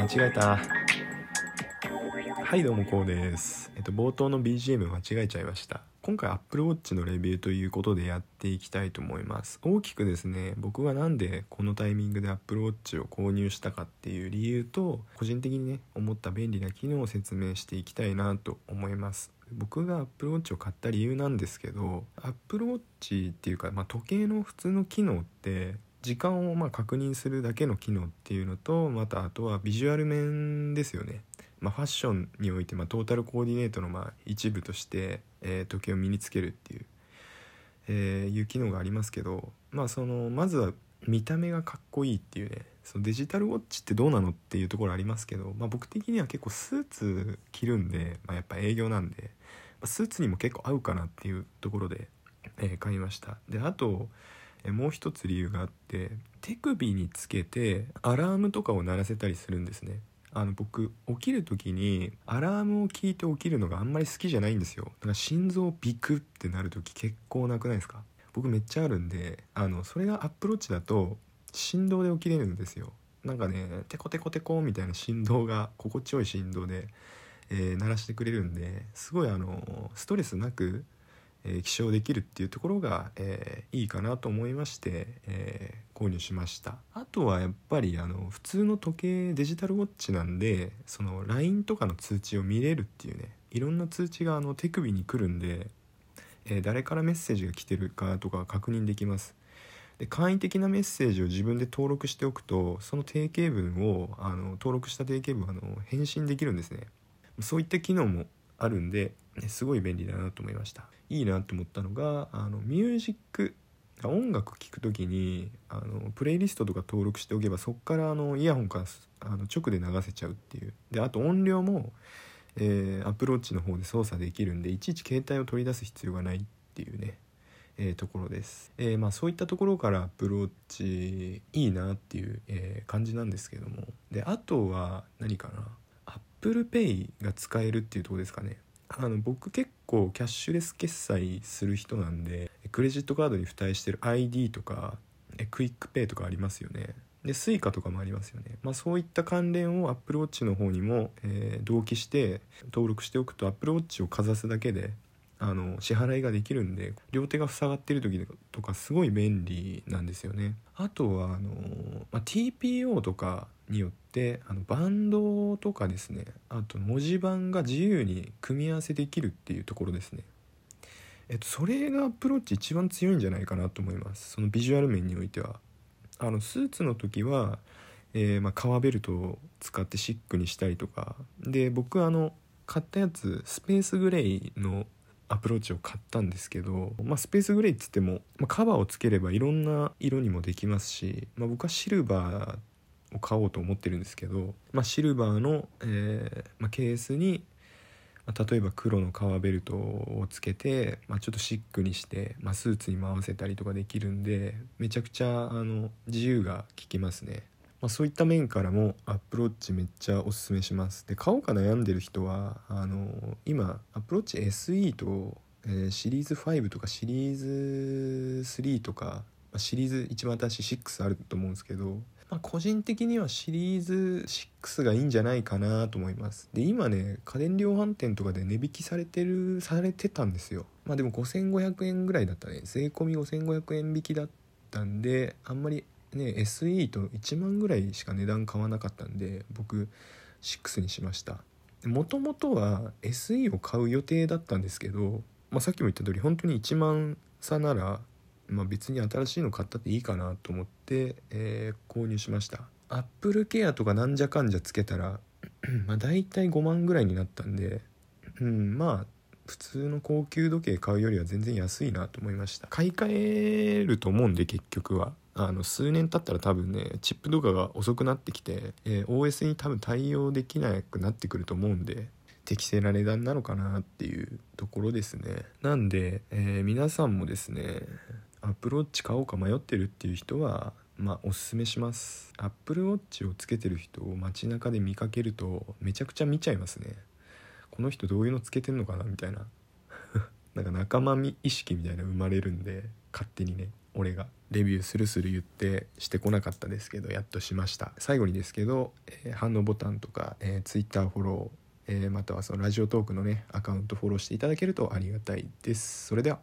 間違えた。はいどうもこうです。えっと冒頭の BGM 間違えちゃいました。今回 Apple Watch のレビューということでやっていきたいと思います。大きくですね僕がなんでこのタイミングで Apple Watch を購入したかっていう理由と個人的にね思った便利な機能を説明していきたいなと思います。僕が Apple Watch を買った理由なんですけど Apple Watch っていうか、まあ、時計の普通の機能って時間をま確認するだけの機能っていうのとまたあとはビジュアル面ですよね、まあ、ファッションにおいて、まトータルコーディネートのま一部として、え、時計を身につけるっていう、え、いう機能がありますけど、まあ、そのまずは見た目がかっこいいっていうねそのデジタルウォッチってどうなのっていうところありますけど、まあ、僕的には結構スーツ着るんで、まあ、やっぱ営業なんで、まスーツにも結構合うかなっていうところで、えー、買いました。であともう一つ理由があって手首につけてアラームとかを鳴らせたりするんですね。あの僕起きる時にアラームを聞いて起きるのがあんまり好きじゃないんですよ。だから心臓ビクってなる時結構なくないですか？僕めっちゃあるんであのそれがアップローチだと振動で起きれるんですよ。なんかねテコテコテコみたいな振動が心地よい振動で、えー、鳴らしてくれるんですごいあのストレスなくえ、起床できるっていうところが、えー、いいかなと思いまして、えー、購入しました。あとはやっぱりあの普通の時計デジタルウォッチなんでその LINE とかの通知を見れるっていうねいろんな通知があの手首に来るんで、え誰からメッセージが来てるかとか確認できます。で簡易的なメッセージを自分で登録しておくとその定型文をあの登録した定型文をあの返信できるんですね。そういった機能もあるんですごい便利だなと思いました。いいなと思ったのがあのミュージック音楽聴く時にあのプレイリストとか登録しておけばそこからあのイヤホンからあの直で流せちゃうっていう。であと音量も、えー、アプローチの方で操作できるんでいちいち携帯を取り出す必要がないっていうね、えー、ところです、えー、まあ、そういったところからアプローチいいなっていう、え感じなんですけども。であとは何かな？ApplePay が使えるっていうとこですかね。あの僕結構キャッシュレス決済する人なんでクレジットカードに付帯してる ID とかクイックペイとかありますよね。で Suica とかもありますよね、まあ、そういった関連を Apple Watch の方にも、えー、同期して登録しておくと Apple Watch をかざすだけであの支払いができるんで両手が塞がってる時とかすごい便利なんですよね。あとはあの、まあ、TPO とかによっててあのバンドとかですねあと文字盤が自由に組み合わせできるっていうところですね。えっとそれが Apple Watch 一番強いんじゃないかなと思います。そのビジュアル面においては。あのスーツの時は、えー、まあ、革ベルトを使ってシックにしたりとか。で僕あの買ったやつスペースグレイの Apple Watch を買ったんですけど、まあ、スペースグレイっつっても、まあ、カバーをつければいろんな色にもできますし、まあ、僕はシルバーを買おうと思ってるんですけど、まあ、シルバーの、えーまあ、ケースに、まあ、例えば黒の革ベルトをつけて、ま、ちょっとシックにして、ま、スーツにも合わせたりとかできるんでめちゃくちゃあの自由が利きますね。まあ、そういった面からもアップローチめっちゃおすすめしますで買おうか悩んでる人はあの今アップローチ SE と、えー、シリーズ5とかシリーズ3とかシリーズ一番新しい6あると思うんですけど、まあ、個人的にはシリーズ6がいいんじゃないかなと思います。で今ね家電量販店とかで値引きされてるされてたんですよ。まあでも5500円ぐらいだったね。税込み5500円引きだったんであんまりね SE と1万ぐらいしか値段買わなかったんで僕6にしました。もともとは SE を買う予定だったんですけど、まあ、さっきも言った通り本当に1万差なら、まあ、別に新しいの買ったっていいかなと思って、えー、購入しました。アップルケアとかなんじゃかんじゃつけたら まあ大体5万ぐらいになったんでうんまあ普通の高級時計買うよりは全然安いなと思いました。買い替えると思うんで結局は。あの数年経ったら多分ねチップとかが遅くなってきて、えー、OS に多分対応できなくなってくると思うんで適正な値段なのかなっていうところですね。なんで、えー、皆さんもですねアプローチ買おうか迷ってるっていう人はまあおすすめします。アップルウォッチをつけてる人を街中で見かけるとめちゃくちゃ見ちゃいますね。この人どういうのつけてんのかなみたいな。なんか仲間意識みたいな生まれるんで勝手にね俺が。レビューするする言ってしてこなかったですけどやっとしました。最後にですけど、えー、反応ボタンとか、えー、Twitter フォロー、えー、またはそのラジオトークのねアカウントフォローしていただけるとありがたいです。それでは。